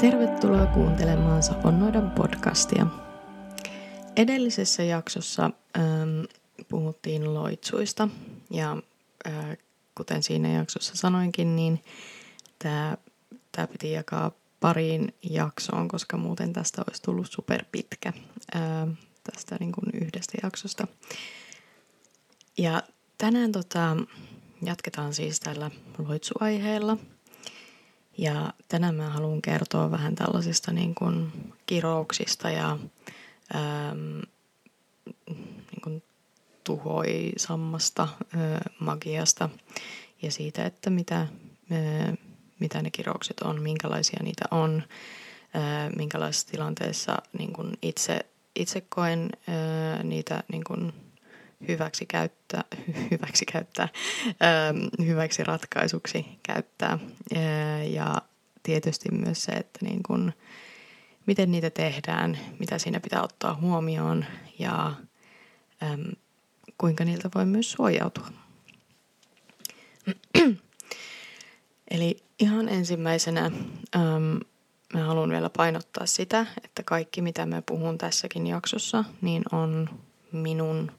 Tervetuloa kuuntelemaan Saponnoidan podcastia. Edellisessä jaksossa ähm, puhuttiin loitsuista ja äh, kuten siinä jaksossa sanoinkin, niin tämä piti jakaa pariin jaksoon, koska muuten tästä olisi tullut super pitkä ää, tästä niin kuin yhdestä jaksosta. Ja tänään tota, jatketaan siis tällä loitsuaiheella. Ja tänään mä haluan kertoa vähän tällaisista niin kuin kirouksista ja ää, niin kuin tuhoisammasta ää, magiasta ja siitä, että mitä, ää, mitä ne kiroukset on, minkälaisia niitä on, ää, minkälaisessa tilanteessa niin kuin itse, itse koen ää, niitä niin kuin hyväksi käyttää, hyväksi, käyttää ää, hyväksi ratkaisuksi käyttää. Ää, ja tietysti myös se, että niin kuin, miten niitä tehdään, mitä siinä pitää ottaa huomioon ja ää, kuinka niiltä voi myös suojautua. Eli ihan ensimmäisenä äm, mä haluan vielä painottaa sitä, että kaikki mitä mä puhun tässäkin jaksossa, niin on minun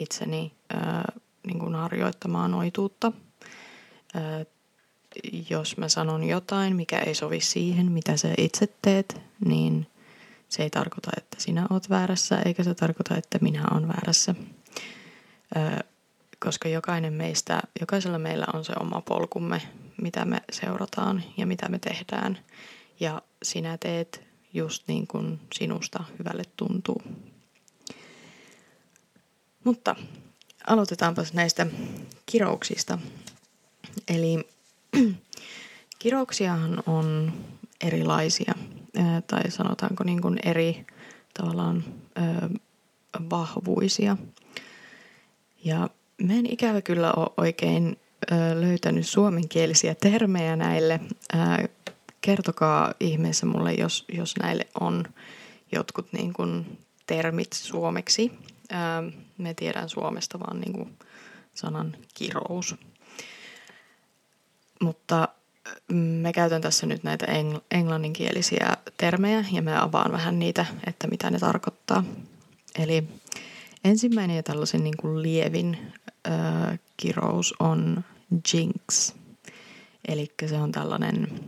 itseni ää, niin kuin harjoittamaa noituutta. Ää, jos mä sanon jotain, mikä ei sovi siihen, mitä sä itse teet, niin se ei tarkoita, että sinä oot väärässä, eikä se tarkoita, että minä olen väärässä. Ää, koska jokainen meistä, jokaisella meillä on se oma polkumme, mitä me seurataan ja mitä me tehdään. Ja sinä teet just niin kuin sinusta hyvälle tuntuu. Mutta aloitetaanpas näistä kirouksista. Eli kirouksiahan on erilaisia, tai sanotaanko niin kuin eri tavallaan vahvuisia. Ja mä en ikävä kyllä ole oikein löytänyt suomenkielisiä termejä näille. kertokaa ihmeessä mulle, jos, jos näille on jotkut niin kuin termit suomeksi. Me tiedän Suomesta vaan niin kuin sanan kirous. Mutta me käytän tässä nyt näitä engl- englanninkielisiä termejä ja mä avaan vähän niitä, että mitä ne tarkoittaa. Eli ensimmäinen ja tällaisen niin kuin lievin ö, kirous on jinx. Eli se on tällainen,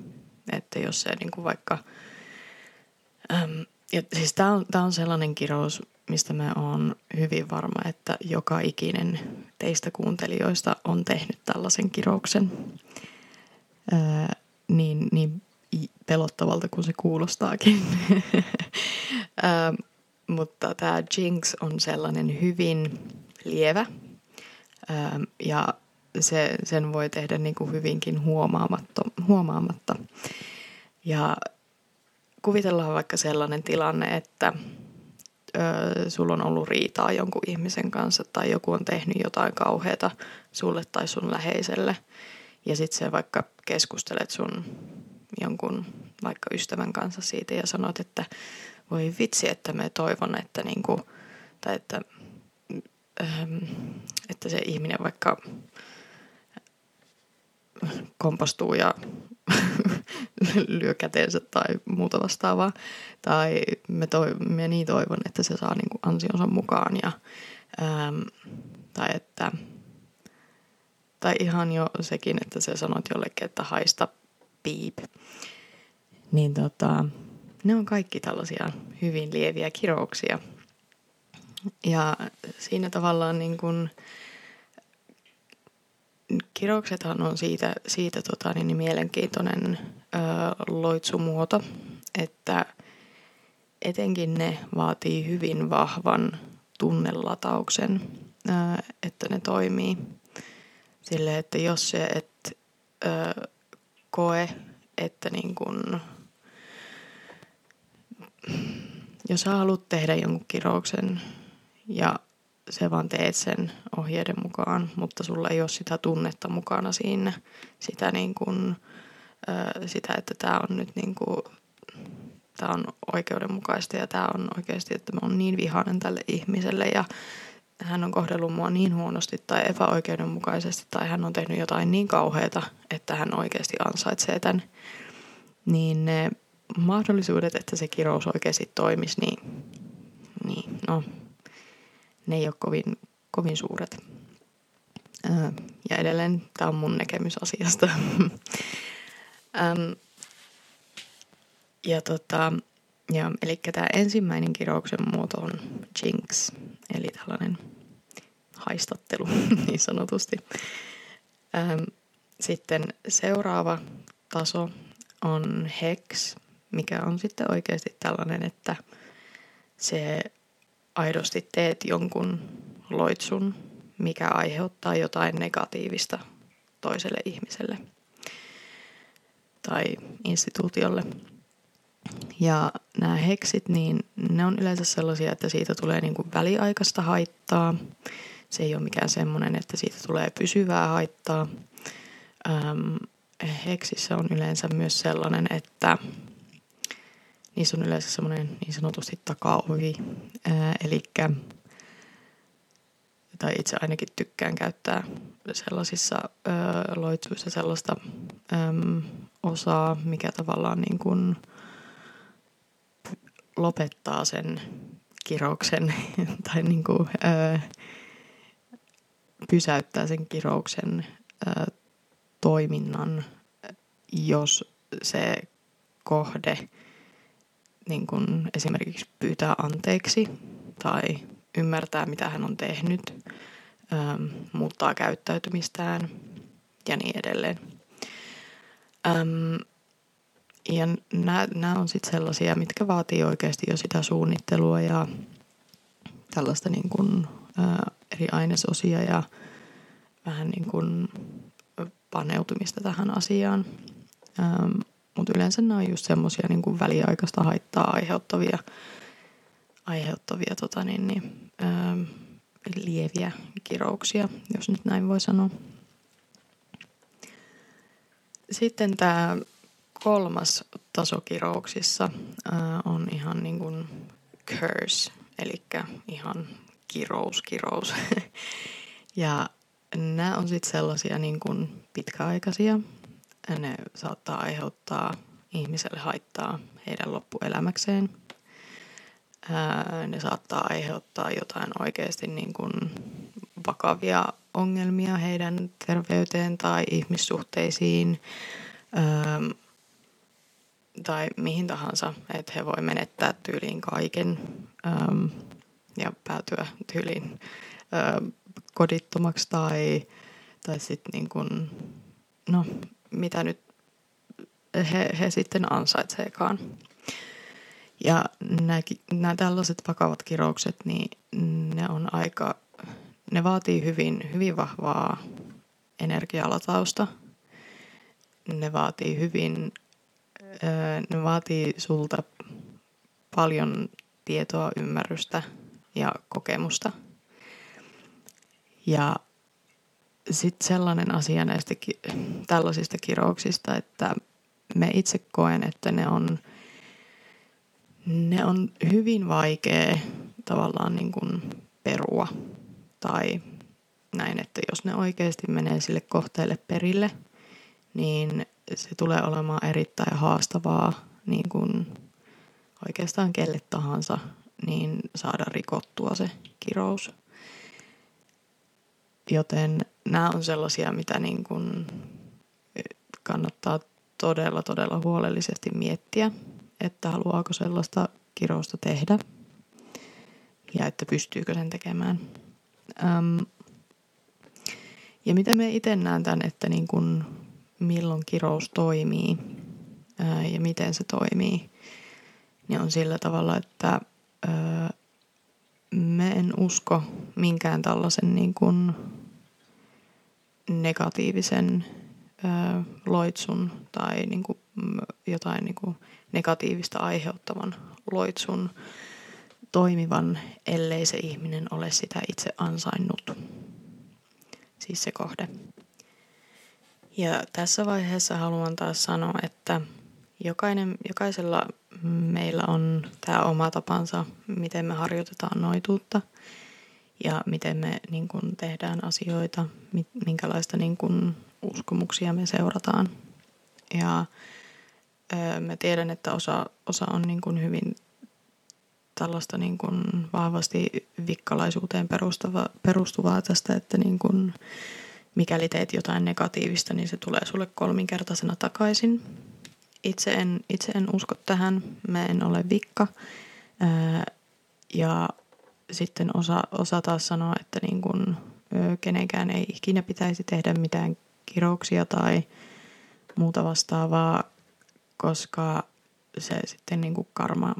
että jos se niin kuin vaikka... Äm, ja siis tämä on, on sellainen kirous, mistä mä oon hyvin varma, että joka ikinen teistä kuuntelijoista on tehnyt tällaisen kirouksen. Ää, niin, niin pelottavalta kuin se kuulostaakin. Ää, mutta tämä Jinx on sellainen hyvin lievä ää, ja se, sen voi tehdä niin kuin hyvinkin huomaamatta, huomaamatta. Ja kuvitellaan vaikka sellainen tilanne, että ö, sulla on ollut riitaa jonkun ihmisen kanssa tai joku on tehnyt jotain kauheata sulle tai sun läheiselle. Ja sitten se vaikka keskustelet sun jonkun vaikka ystävän kanssa siitä ja sanot, että voi vitsi, että me toivon, että niinku, tai että, että se ihminen vaikka kompastuu ja lyö käteensä tai muuta vastaavaa. Tai me, toi, me niin toivon, että se saa niinku ansionsa mukaan. Ja, äm, tai että tai ihan jo sekin, että sä sanot jollekin, että haista piip. Niin tota, ne on kaikki tällaisia hyvin lieviä kirouksia. Ja siinä tavallaan niin kuin, kirouksethan on siitä, siitä tota, niin, niin mielenkiintoinen ö, loitsumuoto, että etenkin ne vaatii hyvin vahvan tunnelatauksen, ö, että ne toimii. Sille, että jos se et ö, koe, että niin kun, jos sä haluat tehdä jonkun kirouksen ja se vaan teet sen ohjeiden mukaan, mutta sulla ei ole sitä tunnetta mukana siinä, sitä, niin kuin, sitä että tämä on nyt niin kuin, tämä on oikeudenmukaista ja tämä on oikeasti, että mä oon niin vihainen tälle ihmiselle ja hän on kohdellut mua niin huonosti tai epäoikeudenmukaisesti tai hän on tehnyt jotain niin kauheata, että hän oikeasti ansaitsee tämän, niin ne mahdollisuudet, että se kirous oikeasti toimisi, niin, niin no, ne ei ole kovin, kovin suuret. Ja edelleen tämä on mun näkemys asiasta. ja tota, ja, eli tämä ensimmäinen kirouksen muoto on jinx, eli tällainen haistattelu niin sanotusti. Sitten seuraava taso on hex, mikä on sitten oikeasti tällainen, että se aidosti teet jonkun loitsun, mikä aiheuttaa jotain negatiivista toiselle ihmiselle tai instituutiolle. Ja nämä heksit, niin ne on yleensä sellaisia, että siitä tulee niin kuin väliaikaista haittaa. Se ei ole mikään semmoinen, että siitä tulee pysyvää haittaa. Ähm, heksissä on yleensä myös sellainen, että niissä on yleensä semmoinen niin sanotusti takaovi. Eli tai itse ainakin tykkään käyttää sellaisissa ö, loitsuissa sellaista ö, osaa, mikä tavallaan niin kuin lopettaa sen kirouksen tai niin kuin, ö, pysäyttää sen kirouksen ö, toiminnan, jos se kohde niin kuin esimerkiksi pyytää anteeksi tai ymmärtää, mitä hän on tehnyt, ähm, muuttaa käyttäytymistään ja niin edelleen. Ähm, ja nämä on sitten sellaisia, mitkä vaatii oikeasti jo sitä suunnittelua ja tällaista niin kuin, ää, eri ainesosia ja vähän niin kuin paneutumista tähän asiaan. Ähm, Mutta yleensä nämä on just semmoisia niin väliaikaista haittaa aiheuttavia aiheuttavia tota niin, niin, ää, lieviä kirouksia, jos nyt näin voi sanoa. Sitten tämä kolmas taso kirouksissa ää, on ihan niin kuin curse, eli ihan kirous, kirous. ja nämä on sitten sellaisia niin kuin pitkäaikaisia. Ne saattaa aiheuttaa ihmiselle haittaa heidän loppuelämäkseen – ne saattaa aiheuttaa jotain oikeasti niin kuin vakavia ongelmia heidän terveyteen tai ihmissuhteisiin. Tai mihin tahansa, että he voi menettää tyyliin kaiken ja päätyä tyyliin kodittomaksi tai, tai sitten niin kuin, no mitä nyt he, he sitten ansaitseekaan. Ja nämä tällaiset vakavat kiroukset, niin ne on aika, ne vaatii hyvin, hyvin vahvaa energialatausta. Ne vaatii hyvin, ne vaatii sulta paljon tietoa, ymmärrystä ja kokemusta. Ja sitten sellainen asia näistä tällaisista kirouksista, että me itse koen, että ne on – ne on hyvin vaikea tavallaan niin kuin perua tai näin, että jos ne oikeasti menee sille kohteelle perille, niin se tulee olemaan erittäin haastavaa niin kuin oikeastaan kelle tahansa niin saada rikottua se kirous. Joten nämä on sellaisia, mitä niin kuin kannattaa todella, todella huolellisesti miettiä että haluaako sellaista kirousta tehdä ja että pystyykö sen tekemään. Öm, ja miten me itse näen tämän, että niin kun milloin kirous toimii ää, ja miten se toimii, niin on sillä tavalla, että ää, me en usko minkään tällaisen niin kun negatiivisen ää, loitsun tai niin kuin jotain niin kuin negatiivista aiheuttavan loitsun toimivan, ellei se ihminen ole sitä itse ansainnut. Siis se kohde. Ja tässä vaiheessa haluan taas sanoa, että jokainen, jokaisella meillä on tämä oma tapansa, miten me harjoitetaan noituutta ja miten me niin kun, tehdään asioita, minkälaista niin kun, uskomuksia me seurataan. Ja mä tiedän, että osa, osa on niin kuin hyvin tällaista niin kuin vahvasti vikkalaisuuteen perustava, perustuvaa tästä, että niin kuin mikäli teet jotain negatiivista, niin se tulee sulle kolminkertaisena takaisin. Itse en, itse en usko tähän, mä en ole vikka. Ää, ja sitten osa, osa taas sanoo, että niin kuin, kenenkään ei ikinä pitäisi tehdä mitään kirouksia tai muuta vastaavaa, koska se sitten niin kuin karma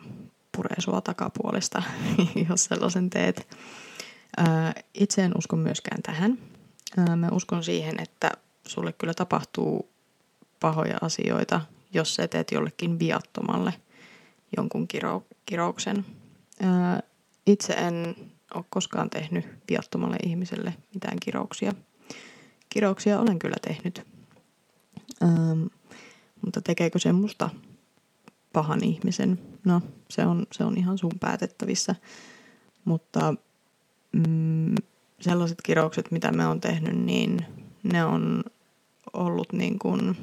puree sua takapuolesta, jos sellaisen teet. Itse en usko myöskään tähän. Mä uskon siihen, että sulle kyllä tapahtuu pahoja asioita, jos sä teet jollekin viattomalle jonkun kiro, kirouksen. Itse en ole koskaan tehnyt viattomalle ihmiselle mitään kirouksia. Kirouksia olen kyllä tehnyt. Ähm, mutta tekeekö se musta pahan ihmisen? No, se on, se on ihan sun päätettävissä. Mutta mm, sellaiset kiroukset, mitä me on tehnyt, niin ne on ollut niin kuin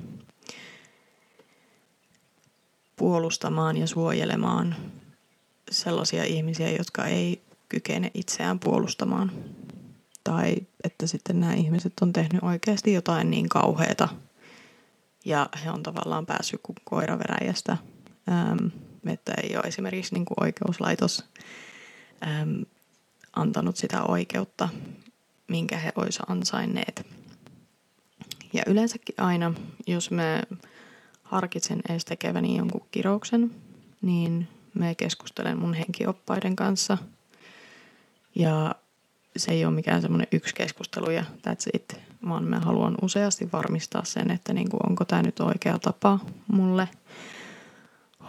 puolustamaan ja suojelemaan sellaisia ihmisiä, jotka ei kykene itseään puolustamaan. Tai että sitten nämä ihmiset on tehnyt oikeasti jotain niin kauheata ja he on tavallaan päässyt kuin koiraveräjästä, ähm, että ei ole esimerkiksi niin kuin oikeuslaitos ähm, antanut sitä oikeutta, minkä he olisivat ansainneet. Ja yleensäkin aina, jos me harkitsen edes tekeväni jonkun kirouksen, niin me keskustelen mun henkioppaiden kanssa. Ja se ei ole mikään semmoinen yksi keskustelu ja that's it, vaan mä haluan useasti varmistaa sen, että niin kuin, onko tämä nyt oikea tapa mulle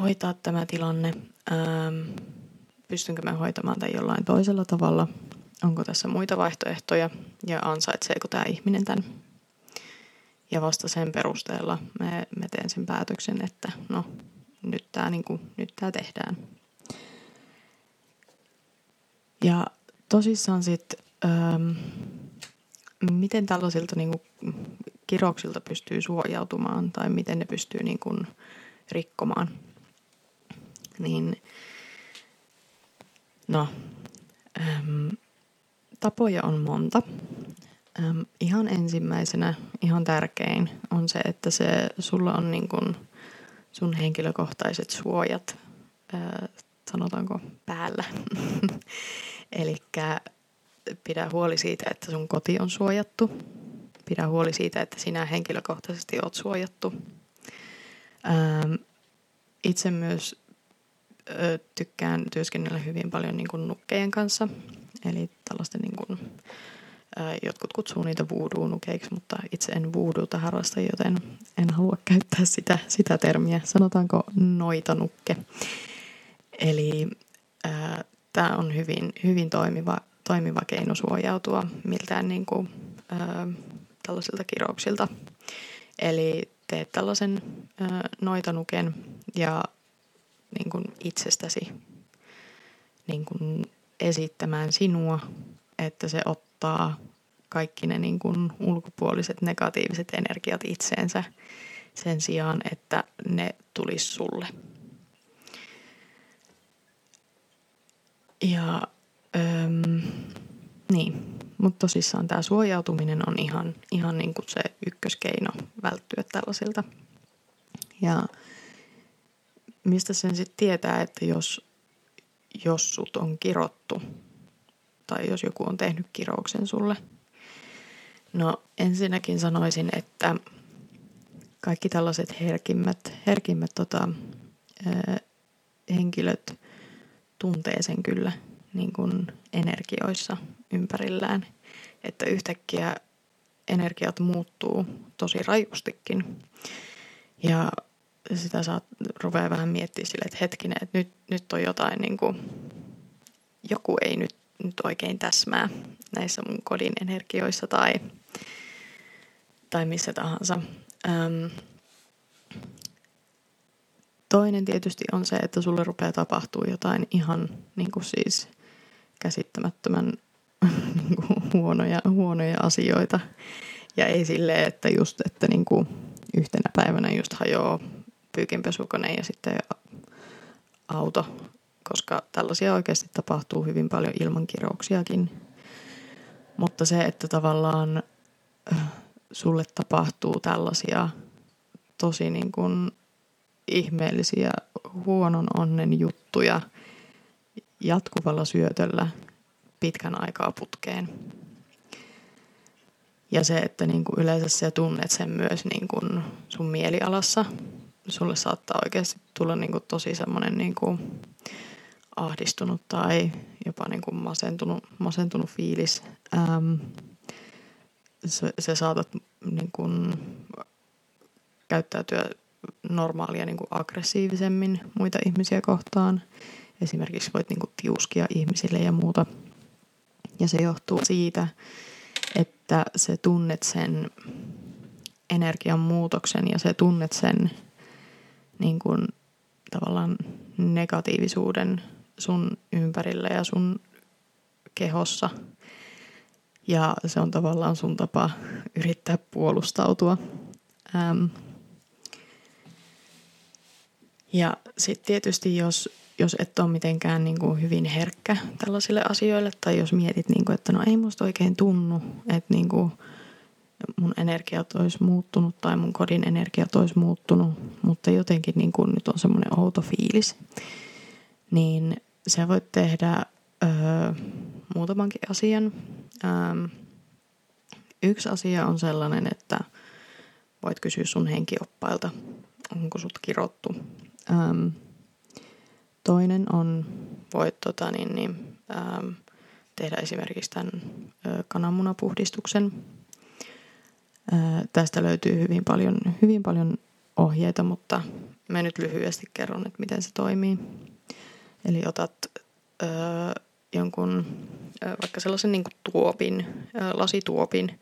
hoitaa tämä tilanne. Ähm, pystynkö mä hoitamaan tämän jollain toisella tavalla, onko tässä muita vaihtoehtoja ja ansaitseeko tämä ihminen tämän. Ja vasta sen perusteella mä, mä teen sen päätöksen, että no nyt tämä niinku, nyt tehdään. Ja tosissaan sitten, ähm, miten tällaisilta niinku kiroksilta pystyy suojautumaan tai miten ne pystyy niinku rikkomaan, niin no, ähm, tapoja on monta. Ähm, ihan ensimmäisenä, ihan tärkein on se, että se, sulla on niin kuin sun henkilökohtaiset suojat, äh, sanotaanko päällä. Eli pidä huoli siitä, että sun koti on suojattu. Pidä huoli siitä, että sinä henkilökohtaisesti oot suojattu. Ähm, itse myös tykkään työskennellä hyvin paljon niin kuin nukkejen kanssa. Eli tällaisten niin kuin, jotkut kutsuu niitä voodoo-nukeiksi, mutta itse en voodoota harrasta, joten en halua käyttää sitä, sitä termiä. Sanotaanko noitanukke. Eli tämä on hyvin, hyvin toimiva, toimiva keino suojautua miltään niin kuin, ö, tällaisilta kirouksilta. Eli teet tällaisen ö, noitanuken ja niin kuin itsestäsi niin kuin esittämään sinua, että se ottaa kaikki ne niin kuin ulkopuoliset negatiiviset energiat itseensä sen sijaan, että ne tulisi sulle. Ja öm, niin, mutta tosissaan tämä suojautuminen on ihan, ihan niin kuin se ykköskeino välttyä tällaisilta. Ja mistä sen sitten tietää, että jos, jos sut on kirottu tai jos joku on tehnyt kirouksen sulle. No ensinnäkin sanoisin, että kaikki tällaiset herkimmät, herkimmät tota, ö, henkilöt tuntee sen kyllä niin kuin energioissa ympärillään. Että yhtäkkiä energiat muuttuu tosi rajustikin. Ja sitä saat ruvea vähän miettiä sille, että hetkinen, että nyt, nyt on jotain niin kuin, joku ei nyt, nyt oikein täsmää näissä mun kodin energioissa tai, tai missä tahansa. Öm, toinen tietysti on se, että sulle rupeaa tapahtuu jotain ihan niin kuin siis käsittämättömän niin kuin huonoja, huonoja asioita. Ja ei silleen, että just, että niin kuin yhtenä päivänä just hajoaa pyykinpesukone ja sitten auto, koska tällaisia oikeasti tapahtuu hyvin paljon ilman kirouksiakin. Mutta se, että tavallaan äh, sulle tapahtuu tällaisia tosi niin kuin ihmeellisiä huonon onnen juttuja jatkuvalla syötöllä pitkän aikaa putkeen. Ja se, että niin kuin yleensä sä tunnet sen myös niin kuin sun mielialassa. Sulle saattaa oikeasti tulla niin kuin tosi semmoinen niin kuin ahdistunut tai jopa niin kuin masentunut, masentunut fiilis. Ähm, se, se saatat niin kuin käyttäytyä normaalia niin kuin aggressiivisemmin muita ihmisiä kohtaan. Esimerkiksi voit niin kuin tiuskia ihmisille ja muuta. Ja se johtuu siitä, että se tunnet sen energian muutoksen ja se tunnet sen niin kuin, tavallaan negatiivisuuden sun ympärillä ja sun kehossa. Ja se on tavallaan sun tapa yrittää puolustautua. Ähm. Ja sitten tietysti jos, jos et ole mitenkään niin kuin hyvin herkkä tällaisille asioille tai jos mietit, niin kuin, että no ei musta oikein tunnu, että niin kuin mun energiat olisi muuttunut tai mun kodin energiat olisi muuttunut, mutta jotenkin niin kuin nyt on semmoinen outo fiilis, niin sä voit tehdä öö, muutamankin asian. Ähm, yksi asia on sellainen, että voit kysyä sun henkioppailta, onko sut kirottu. Ähm, toinen on, voit tota, niin, niin, ähm, tehdä esimerkiksi tämän ö, kananmunapuhdistuksen. Ää, tästä löytyy hyvin paljon, hyvin paljon ohjeita, mutta mä nyt lyhyesti kerron, että miten se toimii. Eli otat ö, jonkun ö, vaikka sellaisen niin kuin tuopin, ö, lasituopin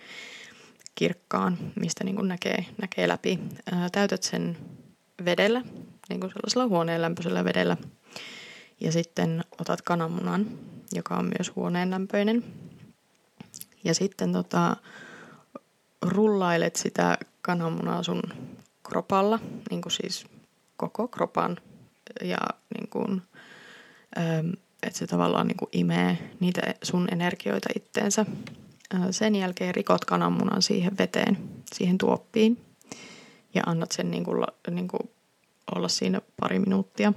kirkkaan, mistä niin kuin näkee, näkee läpi. Ö, täytät sen vedellä, niin kuin sellaisella huoneen lämpöisellä vedellä. Ja sitten otat kananmunan, joka on myös huoneen lämpöinen. Ja sitten tota, rullailet sitä kananmunaa sun kropalla, niin kuin siis koko kropan. Ja niin kuin, että se tavallaan niin kuin imee niitä sun energioita itteensä. Sen jälkeen rikot kananmunan siihen veteen, siihen tuoppiin ja annat sen niin kuin, niin kuin olla siinä pari minuuttia.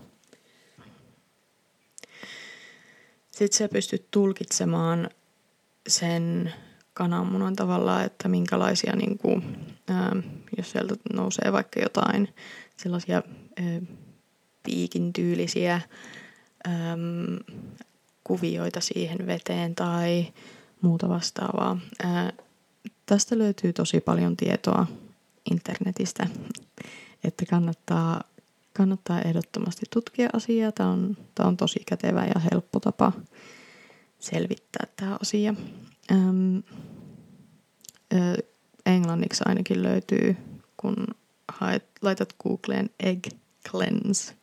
Sitten sä pystyt tulkitsemaan sen kananmunan tavallaan, että minkälaisia, niin kuin, ää, jos sieltä nousee vaikka jotain sellaisia ää, piikin tyylisiä ää, kuvioita siihen veteen tai muuta vastaavaa. Ää, tästä löytyy tosi paljon tietoa internetistä, että kannattaa, kannattaa ehdottomasti tutkia asiaa. Tämä on, tämä on tosi kätevä ja helppo tapa selvittää tämä asia. Ähm, ö, englanniksi ainakin löytyy, kun haet, laitat Googleen egg cleanse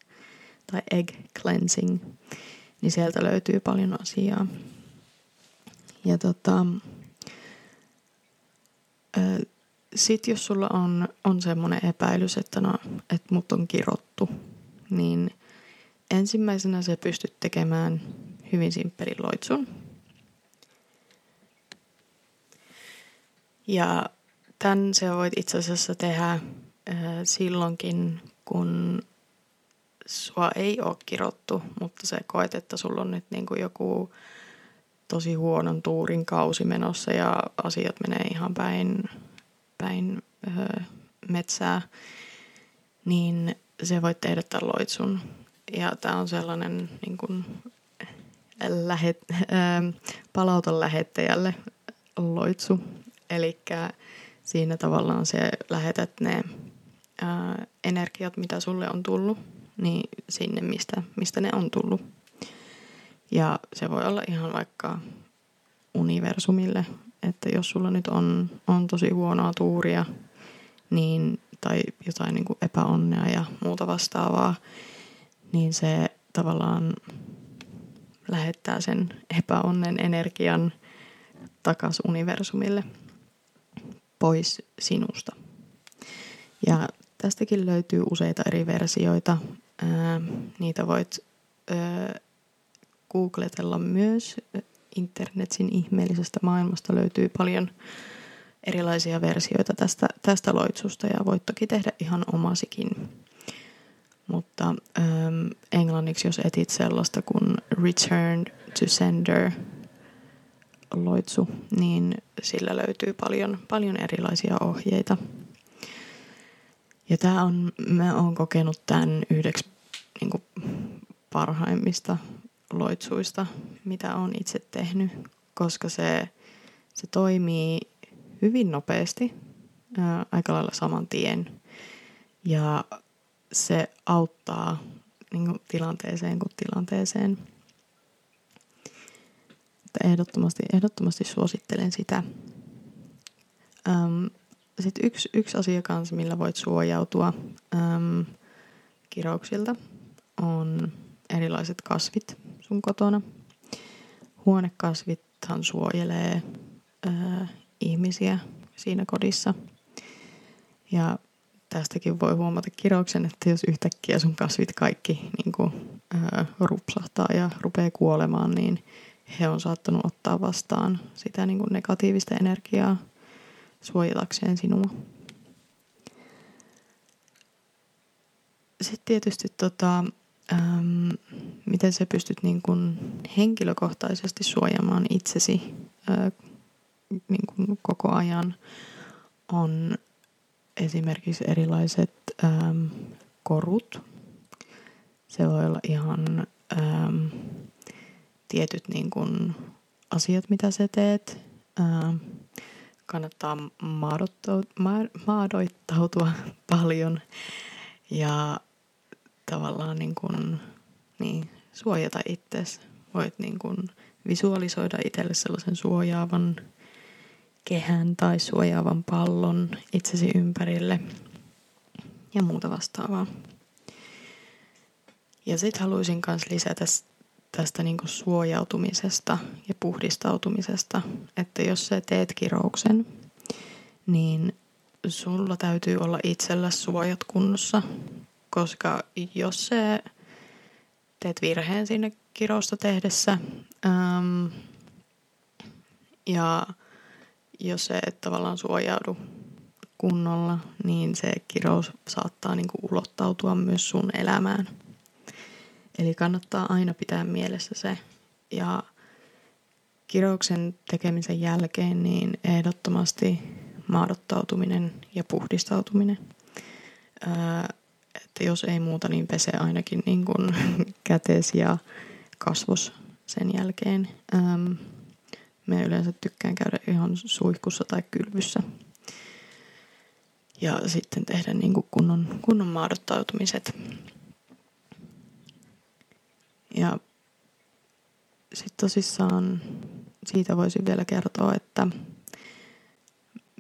tai egg cleansing, niin sieltä löytyy paljon asiaa. Ja tota, sitten jos sulla on, on semmoinen epäilys, että, no, että mut on kirottu, niin ensimmäisenä sä pystyt tekemään hyvin simppelin loitsun. Ja tämän se voit itse asiassa tehdä äh, silloinkin, kun sua ei ole kirottu, mutta se koet, että sulla on nyt niin kuin joku tosi huonon tuurin kausi menossa ja asiat menee ihan päin, päin öö, metsää, niin se voit tehdä tämän loitsun. Ja tämä on sellainen niin kuin, lähet, öö, palauta lähettäjälle loitsu. Eli siinä tavallaan se lähetät ne ää, energiat, mitä sulle on tullut, niin sinne, mistä, mistä ne on tullut. Ja se voi olla ihan vaikka universumille, että jos sulla nyt on, on tosi huonoa tuuria niin, tai jotain niin kuin epäonnea ja muuta vastaavaa, niin se tavallaan lähettää sen epäonnen energian takas universumille pois sinusta. Ja tästäkin löytyy useita eri versioita. Ää, niitä voit ää, googletella myös. Internetin ihmeellisestä maailmasta löytyy paljon erilaisia versioita tästä, tästä loitsusta ja voit toki tehdä ihan omasikin. Mutta ähm, englanniksi, jos etit sellaista kuin Return to Sender loitsu, niin sillä löytyy paljon, paljon erilaisia ohjeita. Ja tämä on, mä oon kokenut tämän yhdeksi niin kuin, parhaimmista loitsuista, mitä on itse tehnyt, koska se, se toimii hyvin nopeasti, ää, aika lailla saman tien. Ja se auttaa niin kuin tilanteeseen kuin tilanteeseen. Että ehdottomasti, ehdottomasti suosittelen sitä. Sitten yksi, yksi asia kanssa, millä voit suojautua äm, kirouksilta, on erilaiset kasvit sun kotona. Huonekasvithan suojelee ää, ihmisiä siinä kodissa. Ja tästäkin voi huomata kirouksen, että jos yhtäkkiä sun kasvit kaikki niin kuin, ää, rupsahtaa ja rupeaa kuolemaan, niin he on saattanut ottaa vastaan sitä niin kuin negatiivista energiaa suojatakseen sinua. Sitten tietysti tota, äm, miten sä pystyt niin kuin henkilökohtaisesti suojaamaan itsesi ää, niin kuin koko ajan on esimerkiksi erilaiset äm, korut. Se voi olla ihan äm, tietyt niin kuin, asiat, mitä sä teet. Ähm, kannattaa maadoittautua paljon ja tavallaan niin kuin, niin, suojata itsesi. Voit niin kuin, visualisoida itselle sellaisen suojaavan kehän tai suojaavan pallon itsesi ympärille ja muuta vastaavaa. Ja sitten haluaisin myös lisätä tästä niin kuin suojautumisesta ja puhdistautumisesta, että jos sä teet kirouksen, niin sulla täytyy olla itsellä suojat kunnossa, koska jos sä teet virheen sinne kirousta tehdessä äm, ja jos se et tavallaan suojaudu kunnolla, niin se kirous saattaa niin kuin ulottautua myös sun elämään. Eli kannattaa aina pitää mielessä se. Ja kirouksen tekemisen jälkeen niin ehdottomasti maadottautuminen ja puhdistautuminen. Ää, että jos ei muuta, niin pese ainakin niin kuin kätes ja kasvos sen jälkeen. Ähm, me yleensä tykkään käydä ihan suihkussa tai kylvyssä. Ja sitten tehdä niin kuin kunnon, kunnon maadottautumiset. Ja sitten tosissaan siitä voisin vielä kertoa, että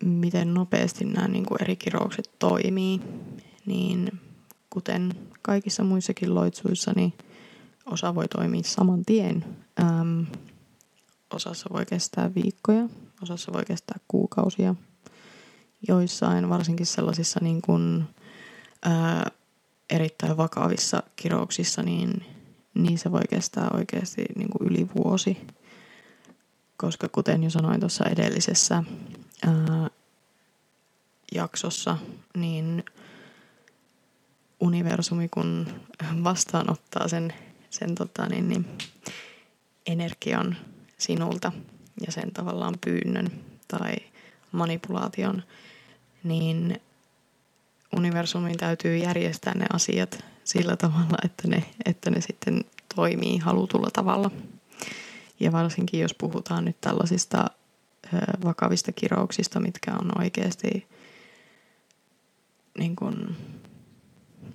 miten nopeasti nämä niin kuin eri kiroukset toimii. Niin kuten kaikissa muissakin loitsuissa, niin osa voi toimia saman tien. Ähm, osassa voi kestää viikkoja, osassa voi kestää kuukausia. Joissain, varsinkin sellaisissa niin kuin, ää, erittäin vakavissa kirouksissa, niin, niin se voi kestää oikeasti niin kuin yli vuosi. Koska kuten jo sanoin tuossa edellisessä ää, jaksossa, niin universumi kun vastaanottaa sen, sen tota, niin, niin, energian sinulta ja sen tavallaan pyynnön tai manipulaation, niin universumin täytyy järjestää ne asiat sillä tavalla, että ne, että ne sitten toimii halutulla tavalla. Ja varsinkin jos puhutaan nyt tällaisista vakavista kirouksista, mitkä on oikeasti niin kuin,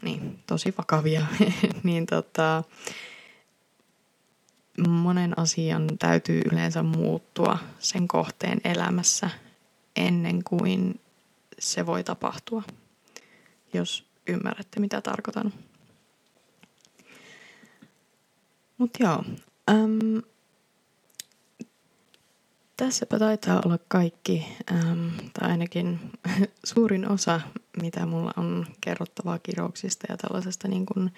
niin, tosi vakavia, niin tota, monen asian täytyy yleensä muuttua sen kohteen elämässä ennen kuin se voi tapahtua, jos ymmärrätte mitä tarkoitan. Mutta joo, äm, tässäpä taitaa olla kaikki, äm, tai ainakin suurin osa mitä mulla on kerrottavaa kirouksista ja tällaisesta niin kuin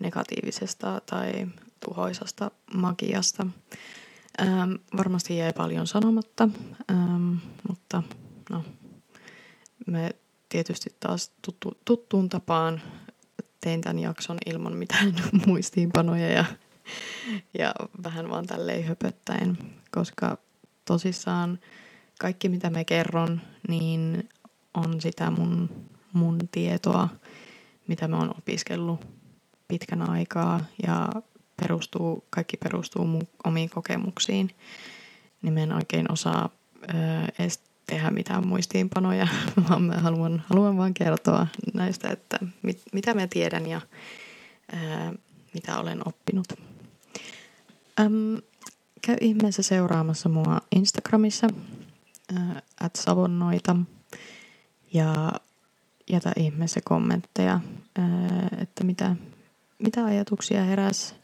negatiivisesta tai tuhoisasta magiasta. Ähm, varmasti jäi paljon sanomatta, ähm, mutta no, me tietysti taas tuttu, tuttuun tapaan tein tämän jakson ilman mitään muistiinpanoja ja, ja vähän vaan tälleen höpöttäen, koska tosissaan kaikki mitä me kerron, niin on sitä mun, mun tietoa, mitä mä oon opiskellut pitkän aikaa ja perustuu, kaikki perustuu mun omiin kokemuksiin, niin mä en oikein osaa ö, edes tehdä mitään muistiinpanoja, vaan mä haluan, haluan vaan kertoa näistä, että mit, mitä mä tiedän ja ö, mitä olen oppinut. Öm, käy ihmeessä seuraamassa mua Instagramissa, at savonnoita, ja jätä ihmeessä kommentteja, että mitä, mitä ajatuksia heräs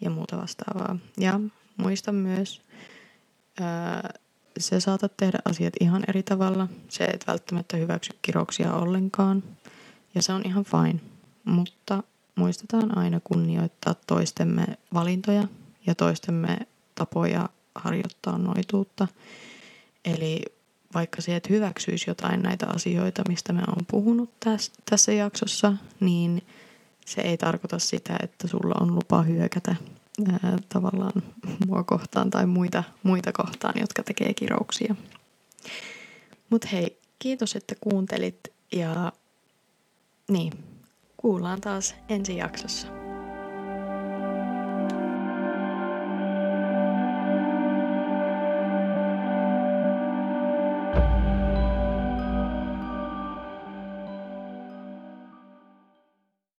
ja muuta vastaavaa. Ja muista myös, se saatat tehdä asiat ihan eri tavalla. Se et välttämättä hyväksy kiroksia ollenkaan. Ja se on ihan fine. Mutta muistetaan aina kunnioittaa toistemme valintoja ja toistemme tapoja harjoittaa noituutta. Eli vaikka se et hyväksyisi jotain näitä asioita, mistä mä oon puhunut tässä, tässä jaksossa, niin se ei tarkoita sitä, että sulla on lupa hyökätä ää, tavallaan mua kohtaan tai muita, muita kohtaan, jotka tekee kirouksia. Mutta hei, kiitos, että kuuntelit ja niin, kuullaan taas ensi jaksossa.